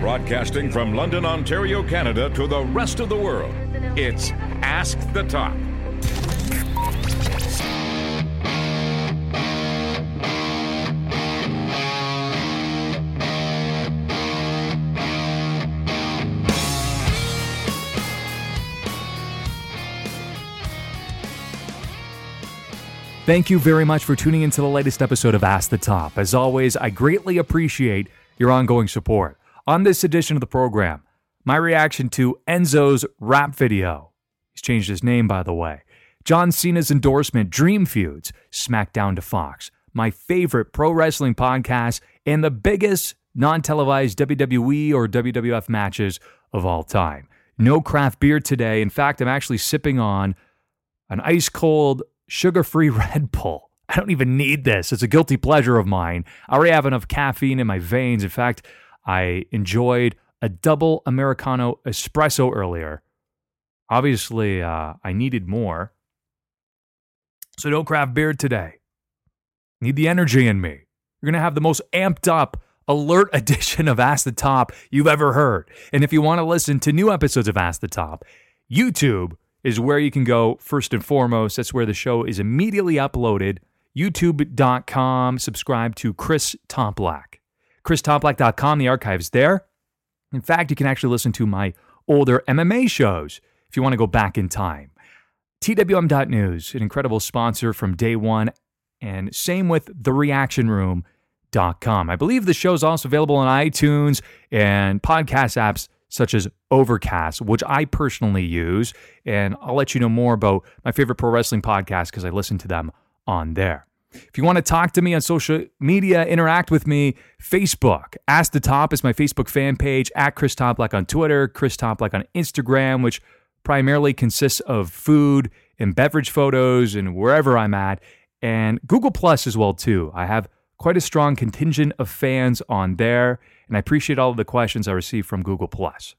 Broadcasting from London, Ontario, Canada to the rest of the world, it's Ask the Top. Thank you very much for tuning into the latest episode of Ask the Top. As always, I greatly appreciate your ongoing support. On this edition of the program, my reaction to Enzo's rap video. He's changed his name, by the way. John Cena's endorsement, Dream Feuds, SmackDown to Fox, my favorite pro wrestling podcast, and the biggest non televised WWE or WWF matches of all time. No craft beer today. In fact, I'm actually sipping on an ice cold sugar free Red Bull. I don't even need this. It's a guilty pleasure of mine. I already have enough caffeine in my veins. In fact, I enjoyed a double Americano espresso earlier. Obviously, uh, I needed more. So, no craft beer today. Need the energy in me. You're going to have the most amped up, alert edition of Ask the Top you've ever heard. And if you want to listen to new episodes of Ask the Top, YouTube is where you can go first and foremost. That's where the show is immediately uploaded. YouTube.com. Subscribe to Chris Toplack. ChrisToplack.com. The archive's there. In fact, you can actually listen to my older MMA shows if you want to go back in time. TWM.news, an incredible sponsor from day one. And same with thereactionroom.com. I believe the show is also available on iTunes and podcast apps such as Overcast, which I personally use. And I'll let you know more about my favorite pro wrestling podcast because I listen to them on there. If you want to talk to me on social media, interact with me, Facebook. Ask the Top is my Facebook fan page, at Chris Toplack on Twitter, Chris Toplack on Instagram, which primarily consists of food and beverage photos and wherever I'm at, and Google Plus as well too. I have quite a strong contingent of fans on there, and I appreciate all of the questions I receive from Google Plus.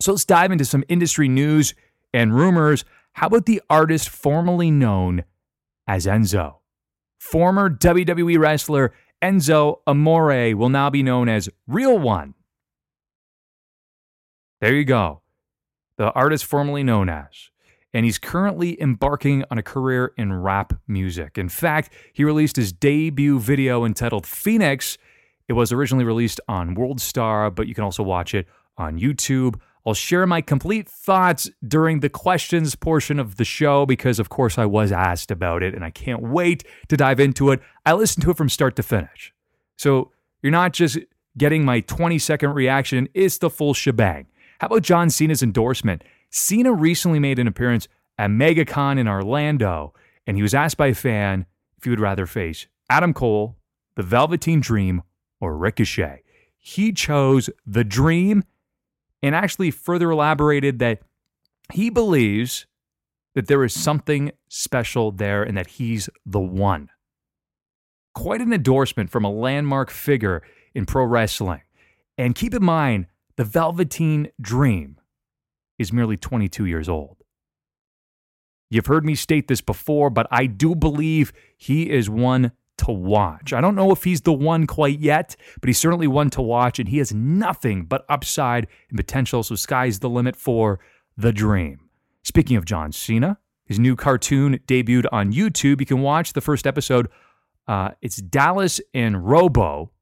So let's dive into some industry news and rumors. How about the artist formerly known as Enzo? Former WWE wrestler Enzo Amore will now be known as Real One. There you go. The artist formerly known as. And he's currently embarking on a career in rap music. In fact, he released his debut video entitled Phoenix. It was originally released on World Star, but you can also watch it on YouTube. I'll share my complete thoughts during the questions portion of the show because, of course, I was asked about it and I can't wait to dive into it. I listened to it from start to finish. So you're not just getting my 20 second reaction, it's the full shebang. How about John Cena's endorsement? Cena recently made an appearance at MegaCon in Orlando and he was asked by a fan if he would rather face Adam Cole, the Velveteen Dream, or Ricochet. He chose the Dream and actually further elaborated that he believes that there is something special there and that he's the one. Quite an endorsement from a landmark figure in pro wrestling. And keep in mind, the Velveteen Dream is merely 22 years old. You've heard me state this before, but I do believe he is one to watch. I don't know if he's the one quite yet, but he's certainly one to watch, and he has nothing but upside and potential. So, sky's the limit for the dream. Speaking of John Cena, his new cartoon debuted on YouTube. You can watch the first episode. Uh, it's Dallas and Robo.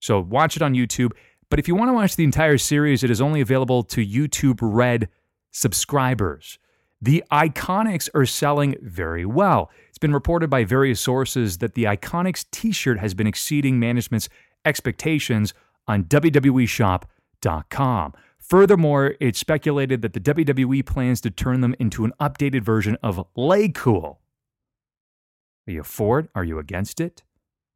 So, watch it on YouTube. But if you want to watch the entire series, it is only available to YouTube Red subscribers. The Iconics are selling very well. It's been reported by various sources that the Iconics t shirt has been exceeding management's expectations on WWEshop.com. Furthermore, it's speculated that the WWE plans to turn them into an updated version of LayCool. Are you for it? Are you against it?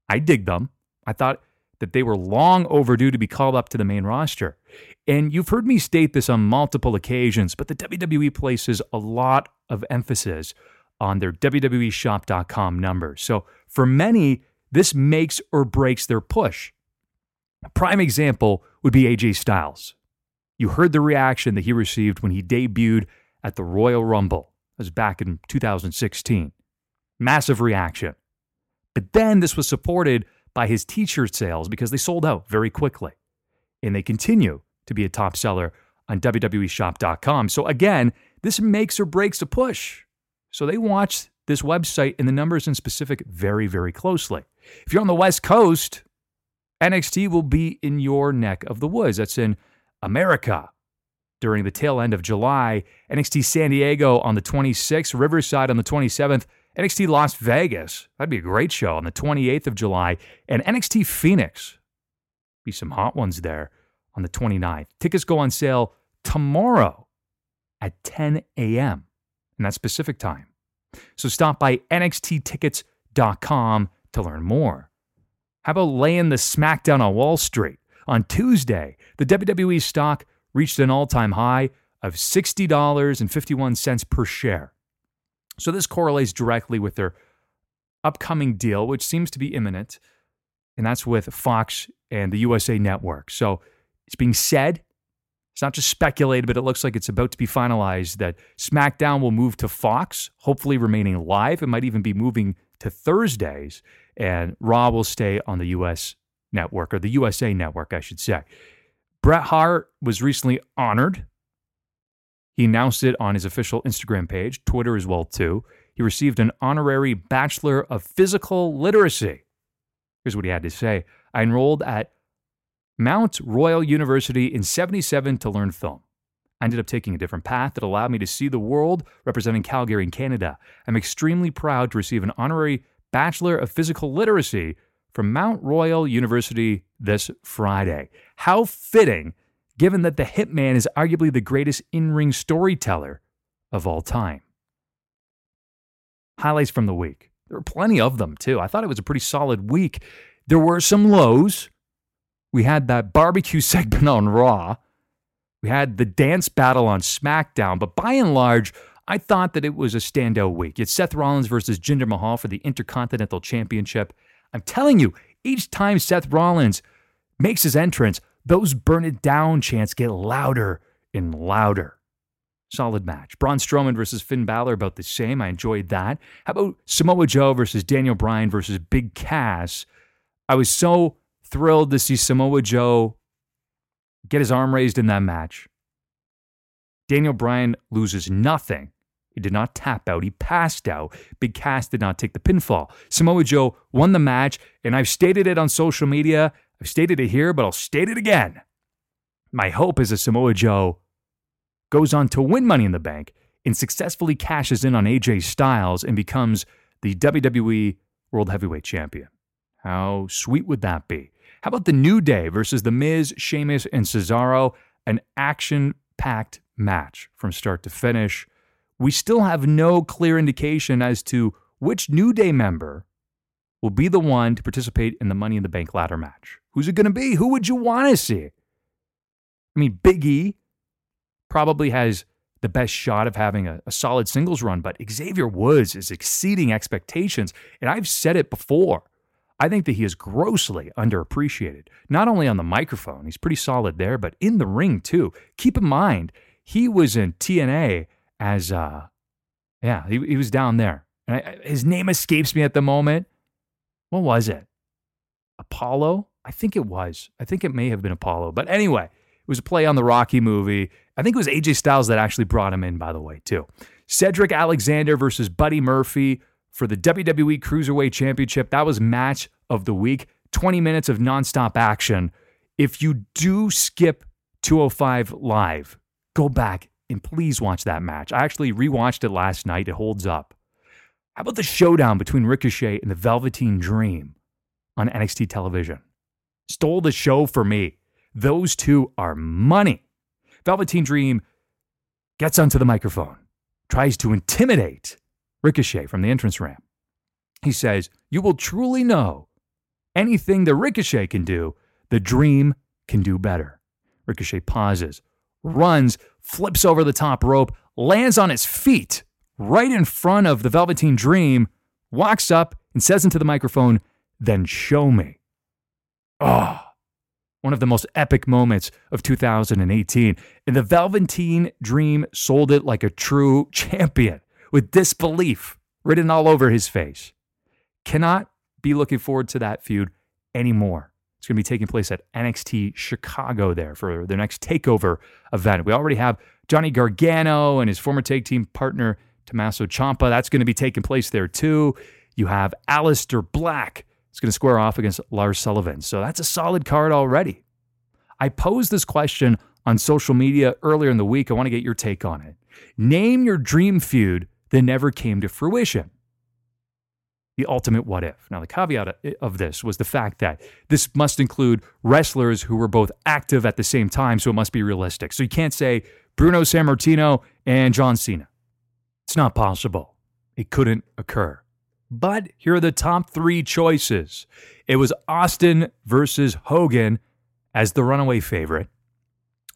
I dig them. I thought that they were long overdue to be called up to the main roster. And you've heard me state this on multiple occasions, but the WWE places a lot of emphasis on their WWEshop.com numbers. So for many, this makes or breaks their push. A prime example would be AJ Styles. You heard the reaction that he received when he debuted at the Royal Rumble. That was back in 2016. Massive reaction. But then this was supported by his t shirt sales because they sold out very quickly. and they continue to be a top seller on WWEshop.com. So again, this makes or breaks a push. So they watch this website and the numbers in specific very, very closely. If you're on the West Coast, NXT will be in your neck of the woods. That's in America during the tail end of July. NXT San Diego on the 26th, Riverside on the 27th, NXT Las Vegas. That'd be a great show on the 28th of July, and NXT Phoenix. Be some hot ones there on the 29th. Tickets go on sale tomorrow at 10 a.m. in that specific time. So stop by NXTtickets.com to learn more. How about laying the smackdown on Wall Street? On Tuesday, the WWE stock reached an all time high of $60.51 per share. So this correlates directly with their upcoming deal, which seems to be imminent, and that's with Fox and the USA Network. So it's being said, it's not just speculated, but it looks like it's about to be finalized that SmackDown will move to Fox, hopefully remaining live. It might even be moving to Thursdays, and Raw will stay on the US Network, or the USA Network, I should say. Bret Hart was recently honored. He announced it on his official Instagram page, Twitter as well too. He received an honorary Bachelor of Physical Literacy. Here's what he had to say. I enrolled at Mount Royal University in 77 to learn film. I ended up taking a different path that allowed me to see the world representing Calgary in Canada. I'm extremely proud to receive an honorary Bachelor of Physical Literacy from Mount Royal University this Friday. How fitting, given that the Hitman is arguably the greatest in ring storyteller of all time. Highlights from the week. There were plenty of them, too. I thought it was a pretty solid week. There were some lows. We had that barbecue segment on Raw. We had the dance battle on SmackDown, but by and large, I thought that it was a standout week. It's Seth Rollins versus Jinder Mahal for the Intercontinental Championship. I'm telling you, each time Seth Rollins makes his entrance, those burn it down chants get louder and louder. Solid match. Braun Strowman versus Finn Balor, about the same. I enjoyed that. How about Samoa Joe versus Daniel Bryan versus Big Cass? I was so thrilled to see Samoa Joe get his arm raised in that match. Daniel Bryan loses nothing. He did not tap out. He passed out. Big Cass did not take the pinfall. Samoa Joe won the match, and I've stated it on social media. I've stated it here, but I'll state it again. My hope is that Samoa Joe goes on to win Money in the Bank and successfully cashes in on AJ Styles and becomes the WWE World Heavyweight Champion. How sweet would that be? How about the New Day versus The Miz, Sheamus, and Cesaro? An action packed match from start to finish. We still have no clear indication as to which New Day member will be the one to participate in the Money in the Bank ladder match. Who's it going to be? Who would you want to see? I mean, Big E probably has the best shot of having a, a, solid singles run, but Xavier Woods is exceeding expectations. And I've said it before. I think that he is grossly underappreciated, not only on the microphone, he's pretty solid there, but in the ring too. Keep in mind, he was in TNA as, uh, yeah, he, he was down there. And I, his name escapes me at the moment. What was it? Apollo? I think it was. I think it may have been Apollo. But anyway, it was a play on the Rocky movie. I think it was AJ Styles that actually brought him in, by the way, too. Cedric Alexander versus Buddy Murphy for the WWE Cruiserweight Championship. That was match of the week. 20 minutes of nonstop action. If you do skip 205 live, go back and please watch that match. I actually rewatched it last night. It holds up. How about the showdown between Ricochet and the Velveteen Dream on NXT television? Stole the show for me. Those two are money. Velveteen Dream gets onto the microphone, tries to intimidate Ricochet from the entrance ramp. He says, You will truly know anything the Ricochet can do, the Dream can do better. Ricochet pauses, runs, flips over the top rope, lands on his feet right in front of the Velveteen Dream, walks up and says into the microphone, Then show me. Oh, one of the most epic moments of 2018. And the Velveteen Dream sold it like a true champion with disbelief written all over his face. Cannot be looking forward to that feud anymore. It's going to be taking place at NXT Chicago there for their next takeover event. We already have Johnny Gargano and his former tag team partner Tommaso Ciampa. That's going to be taking place there too. You have Aleister Black. It's going to square off against Lars Sullivan. So that's a solid card already. I posed this question on social media earlier in the week. I want to get your take on it. Name your dream feud that never came to fruition. The ultimate what if. Now, the caveat eh, of this was the fact that this must include wrestlers who were both active at the same time, so it must be realistic. So you can't say Bruno Sammartino and John Cena. It's not possible. It couldn't occur. But here are the top three choices. It was Austin versus Hogan as the runaway favorite,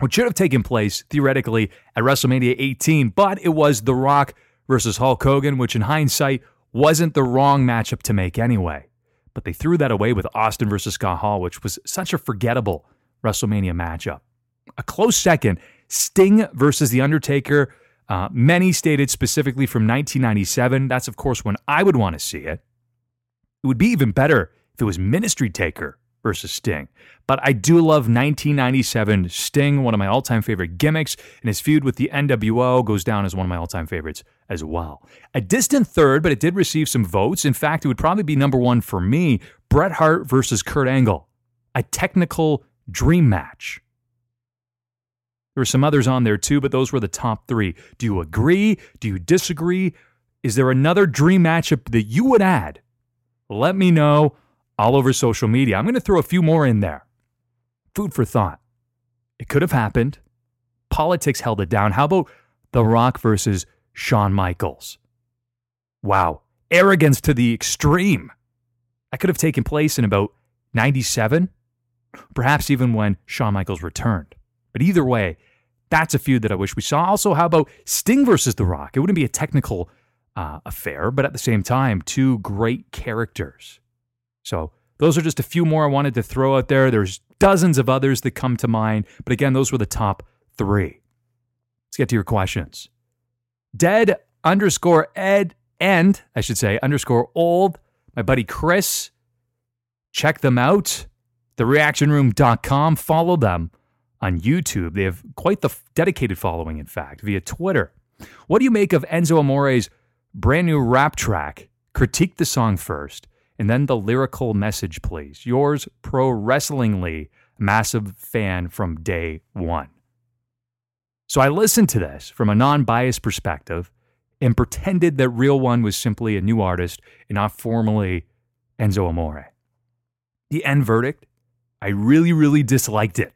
which should have taken place theoretically at WrestleMania 18, but it was The Rock versus Hulk Hogan, which in hindsight wasn't the wrong matchup to make anyway. But they threw that away with Austin versus Scott Hall, which was such a forgettable WrestleMania matchup. A close second, Sting versus The Undertaker uh, many stated specifically from 1997. That's, of course, when I would want to see it. It would be even better if it was Ministry Taker versus Sting. But I do love 1997 Sting, one of my all time favorite gimmicks, and his feud with the NWO goes down as one of my all time favorites as well. A distant third, but it did receive some votes. In fact, it would probably be number one for me Bret Hart versus Kurt Angle, a technical dream match. There were some others on there too, but those were the top three. Do you agree? Do you disagree? Is there another dream matchup that you would add? Let me know all over social media. I'm going to throw a few more in there. Food for thought. It could have happened. Politics held it down. How about The Rock versus Shawn Michaels? Wow. Arrogance to the extreme. That could have taken place in about 97, perhaps even when Shawn Michaels returned. But either way, that's a feud that I wish we saw. Also, how about Sting versus The Rock? It wouldn't be a technical uh, affair, but at the same time, two great characters. So those are just a few more I wanted to throw out there. There's dozens of others that come to mind, but again, those were the top three. Let's get to your questions. Dead underscore Ed and I should say underscore old. My buddy Chris. Check them out. TheReactionRoom.com. Follow them on YouTube. They have quite the dedicated following, in fact, via Twitter. What do you make of Enzo Amore's brand new rap track? Critique the song first, and then the lyrical message, please. Yours, pro wrestlingly, massive fan from day one. So I listened to this from a non biased perspective and pretended that Real One was simply a new artist and not formally Enzo Amore. The end verdict, I really, really disliked it.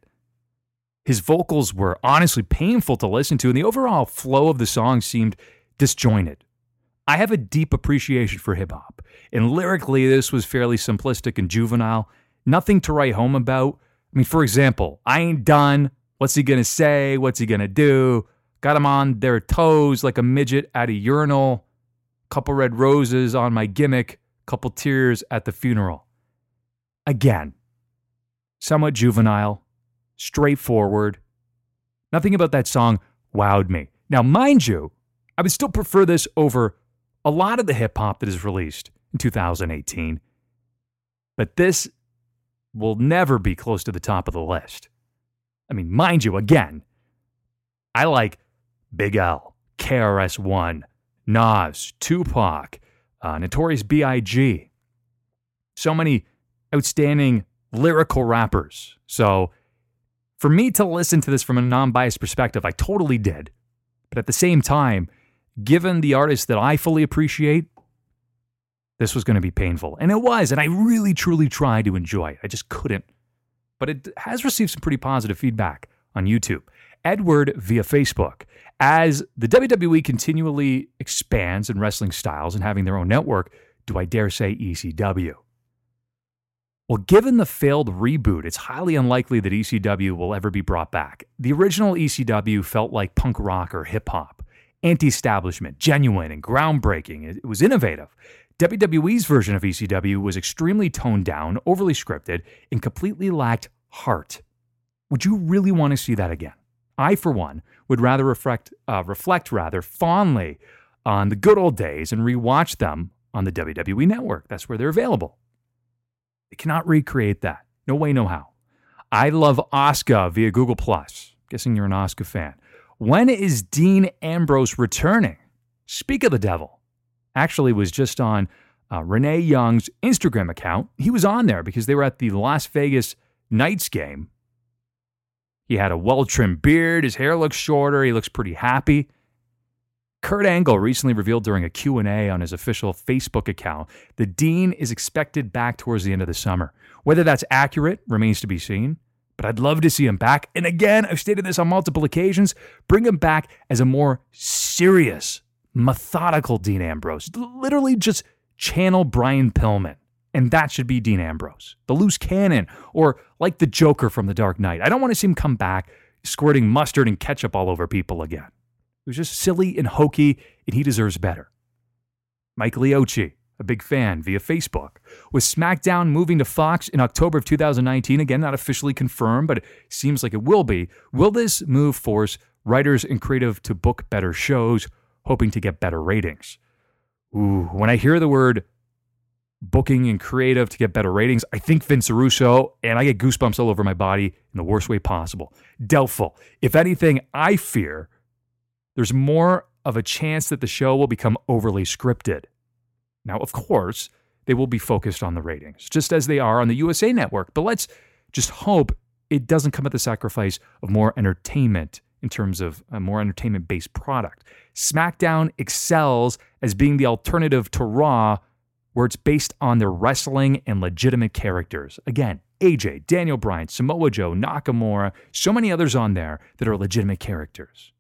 His vocals were honestly painful to listen to, and the overall flow of the song seemed disjointed. I have a deep appreciation for hip hop, and lyrically, this was fairly simplistic and juvenile. Nothing to write home about. I mean, for example, I ain't done. What's he gonna say? What's he gonna do? Got him on their toes like a midget at a urinal. Couple red roses on my gimmick. Couple tears at the funeral. Again, somewhat juvenile, straightforward. Nothing about that song wowed me. Now, mind you, I would still prefer this over a lot of the hip hop that is released in 2018. But this will never be close to the top of the list. I mean, mind you, again, I like Big L, KRS One, Nas, Tupac, uh, Notorious B.I.G. So many outstanding lyrical rappers. So for me to listen to this from a non biased perspective, I totally did. But at the same time, given the artist that I fully appreciate, this was going to be painful. And it was. And I really, truly tried to enjoy it. I just couldn't. But it has received some pretty positive feedback on YouTube. Edward via Facebook. As the WWE continually expands in wrestling styles and having their own network, do I dare say ECW? Well, given the failed reboot, it's highly unlikely that ECW will ever be brought back. The original ECW felt like punk rock or hip hop, anti establishment, genuine, and groundbreaking. It was innovative. WWE's version of ECW was extremely toned down, overly scripted, and completely lacked heart. Would you really want to see that again? I, for one, would rather reflect, uh, reflect rather fondly on the good old days and rewatch them on the WWE network. That's where they're available. They cannot recreate that. No way, no how. I love Oscar via Google Plus. Guessing you're an Oscar fan. When is Dean Ambrose returning? Speak of the devil. Actually, was just on uh, Renee Young's Instagram account. He was on there because they were at the Las Vegas Knights game. He had a well trimmed beard. His hair looks shorter. He looks pretty happy. Kurt Angle recently revealed during a Q&A on his official Facebook account that Dean is expected back towards the end of the summer. Whether that's accurate remains to be seen, but I'd love to see him back. And again, I've stated this on multiple occasions, bring him back as a more serious, methodical Dean Ambrose. Literally just channel Brian Pillman. And that should be Dean Ambrose, the loose cannon, or like the Joker from The Dark Knight. I don't want to see him come back squirting mustard and ketchup all over people again. It was just silly and hokey, and he deserves better. Mike Leochi, a big fan via Facebook, with SmackDown moving to Fox in October of 2019. Again, not officially confirmed, but it seems like it will be. Will this move force writers and creative to book better shows, hoping to get better ratings? Ooh, when I hear the word booking and creative to get better ratings, I think Vince Russo, and I get goosebumps all over my body in the worst way possible. Doubtful. If anything, I fear there's more of a chance that the show will become overly scripted. Now, of course, they will be focused on the ratings, just as they are on the USA network, but let's just hope it doesn't come at the sacrifice of more entertainment in terms of a more entertainment based product. SmackDown excels as being the alternative to Raw, where it's based on their wrestling and legitimate characters. Again, AJ, Daniel Bryan, Samoa Joe, Nakamura, so many others on there that are legitimate characters.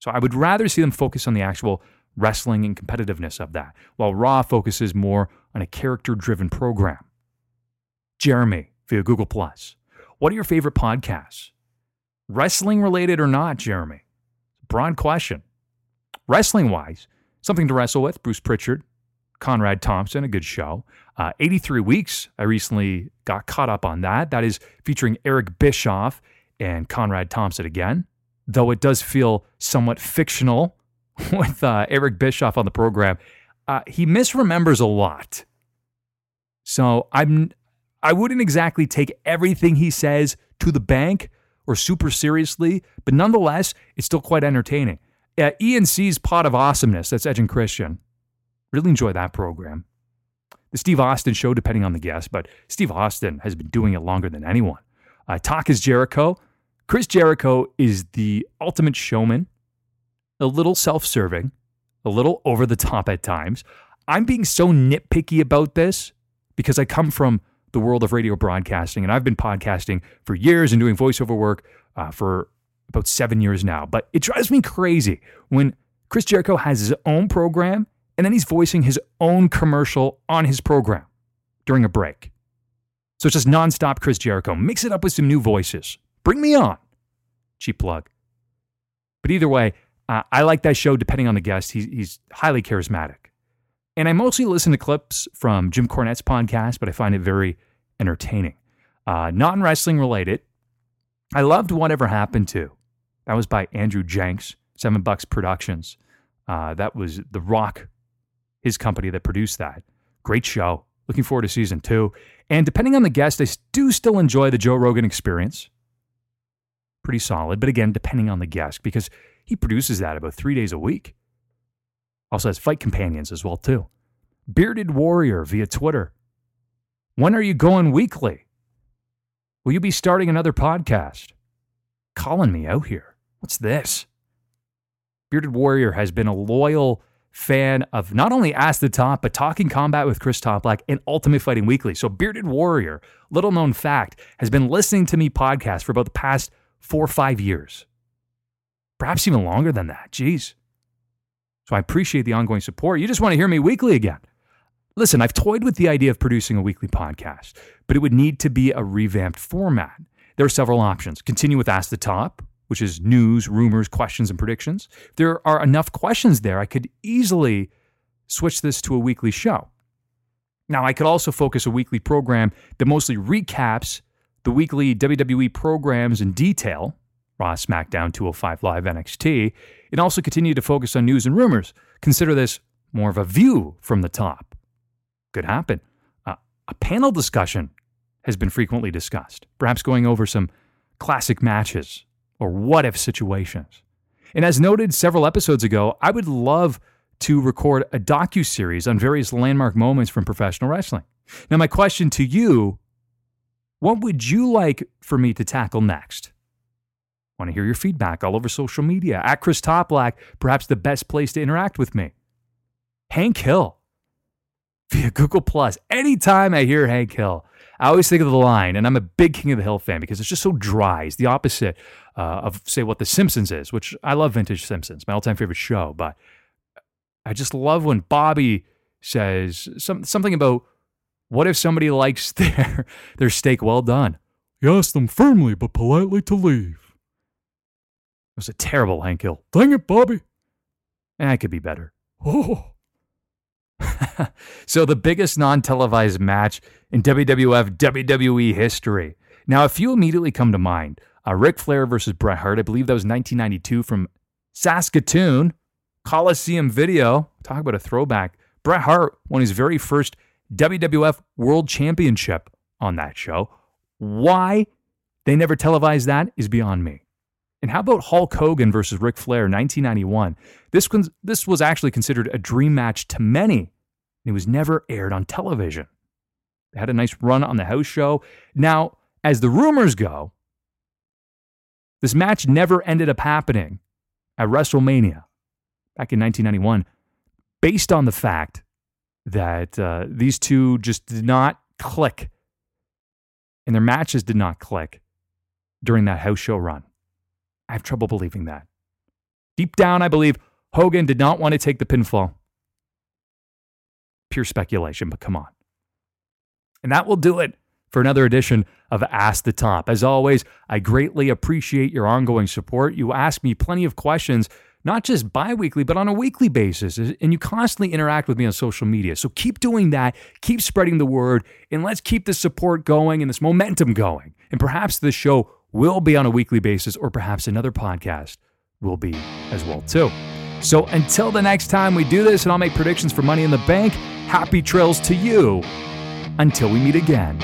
So I would rather see them focus on the actual wrestling and competitiveness of that, while Raw focuses more on a character driven program. Jeremy via Google Plus. What are your favorite podcasts? Wrestling related or not, Jeremy? Broad question. Wrestling wise, something to wrestle with, Bruce Pritchard, Conrad Thompson, a good show. Uh, 83 Weeks, I recently got caught up on that. That is featuring Eric Bischoff and Conrad Thompson again though it does feel somewhat fictional with uh, Eric Bischoff on the program. Uh, he misremembers a lot. So I'm I wouldn't exactly take everything he says to the bank or super seriously, but nonetheless, it's still quite entertaining. Uh, E&C's Pod of Awesomeness, that's Edge and Christian. Really enjoy that program. The Steve Austin show, depending on the guest, but Steve Austin has been doing it longer than anyone. Uh, Talk is Jericho. Chris Jericho is the ultimate showman, a little self serving, a little over the top at times. I'm being so nitpicky about this because I come from the world of radio broadcasting and I've been podcasting for years and doing voiceover work uh, for about seven years now. But it drives me crazy when Chris Jericho has his own program and then he's voicing his own commercial on his program during a break. So it's just nonstop Chris Jericho. Mix it up with some new voices. Bring me on. Cheap plug. But either way, uh, I like that show depending on the guest. He's, he's highly charismatic. And I mostly listen to clips from Jim Cornette's podcast, but I find it very entertaining. Uh, in wrestling related, I loved Whatever Happened to. That was by Andrew Jenks, Seven Bucks Productions. Uh, that was The Rock, his company that produced that. Great show. Looking forward to season two. And depending on the guest, I do still enjoy the Joe Rogan experience pretty solid. But again, depending on the guest, because he produces that about three days a week. Also has fight companions as well too. Bearded Warrior via Twitter. When are you going weekly? Will you be starting another podcast? Calling me out here. What's this? Bearded Warrior has been a loyal fan of not only Ask the Top, but Talking Combat with Chris Toplack and Ultimate Fighting Weekly. So, Bearded Warrior, little known fact, has been listening to me podcast for about the past four or five years, perhaps even longer than that. Jeez. So I appreciate the ongoing support. You just want to hear me weekly again. Listen, I've toyed with the idea of producing a weekly podcast, but it would need to be a revamped format. There are several options. Continue with Ask the Top, which is news, rumors, questions, and predictions. If there are enough questions there, I could easily switch this to a weekly show. Now, I could also focus a weekly program that mostly recaps the weekly WWE programs in detail, Raw, SmackDown, 205 Live, NXT, and also continue to focus on news and rumors. Consider this more of a view from the top. Could happen. Uh, a panel discussion has been frequently discussed, perhaps going over some classic matches or what if situations. And as noted several episodes ago, I would love to record a docu series on various landmark moments from professional wrestling. Now, my question to you: What would you like for me to tackle next? Want to hear your feedback all over social media at Chris Toplack, perhaps the best place to interact with me. Hank Hill via Google Plus. Anytime I hear Hank Hill, I always think of the line, and I'm a big King of the Hill fan because it's just so dry. It's the opposite uh, of, say, what The Simpsons is, which I love vintage Simpsons, my all time favorite show. But I just love when Bobby says some, something about what if somebody likes their, their steak well done? You ask them firmly but politely to leave. It was a terrible Hank Hill. Dang it, Bobby. I could be better. Oh. so, the biggest non televised match in WWF WWE history. Now, a few immediately come to mind. Uh, Ric Flair versus Bret Hart. I believe that was 1992 from Saskatoon. Coliseum video. Talk about a throwback. Bret Hart won his very first WWF World Championship on that show. Why they never televised that is beyond me. And how about Hulk Hogan versus Ric Flair, 1991? This was, this was actually considered a dream match to many. And it was never aired on television. They had a nice run on the house show. Now, as the rumors go, this match never ended up happening at WrestleMania back in 1991, based on the fact that uh, these two just did not click and their matches did not click during that house show run. I have trouble believing that. Deep down, I believe Hogan did not want to take the pinfall. Pure speculation, but come on. And that will do it for another edition of Ask the Top. As always, I greatly appreciate your ongoing support. You ask me plenty of questions, not just bi weekly, but on a weekly basis. And you constantly interact with me on social media. So keep doing that, keep spreading the word, and let's keep this support going and this momentum going. And perhaps this show will be on a weekly basis, or perhaps another podcast will be as well too. So until the next time we do this and I'll make predictions for Money in the Bank, happy trails to you until we meet again.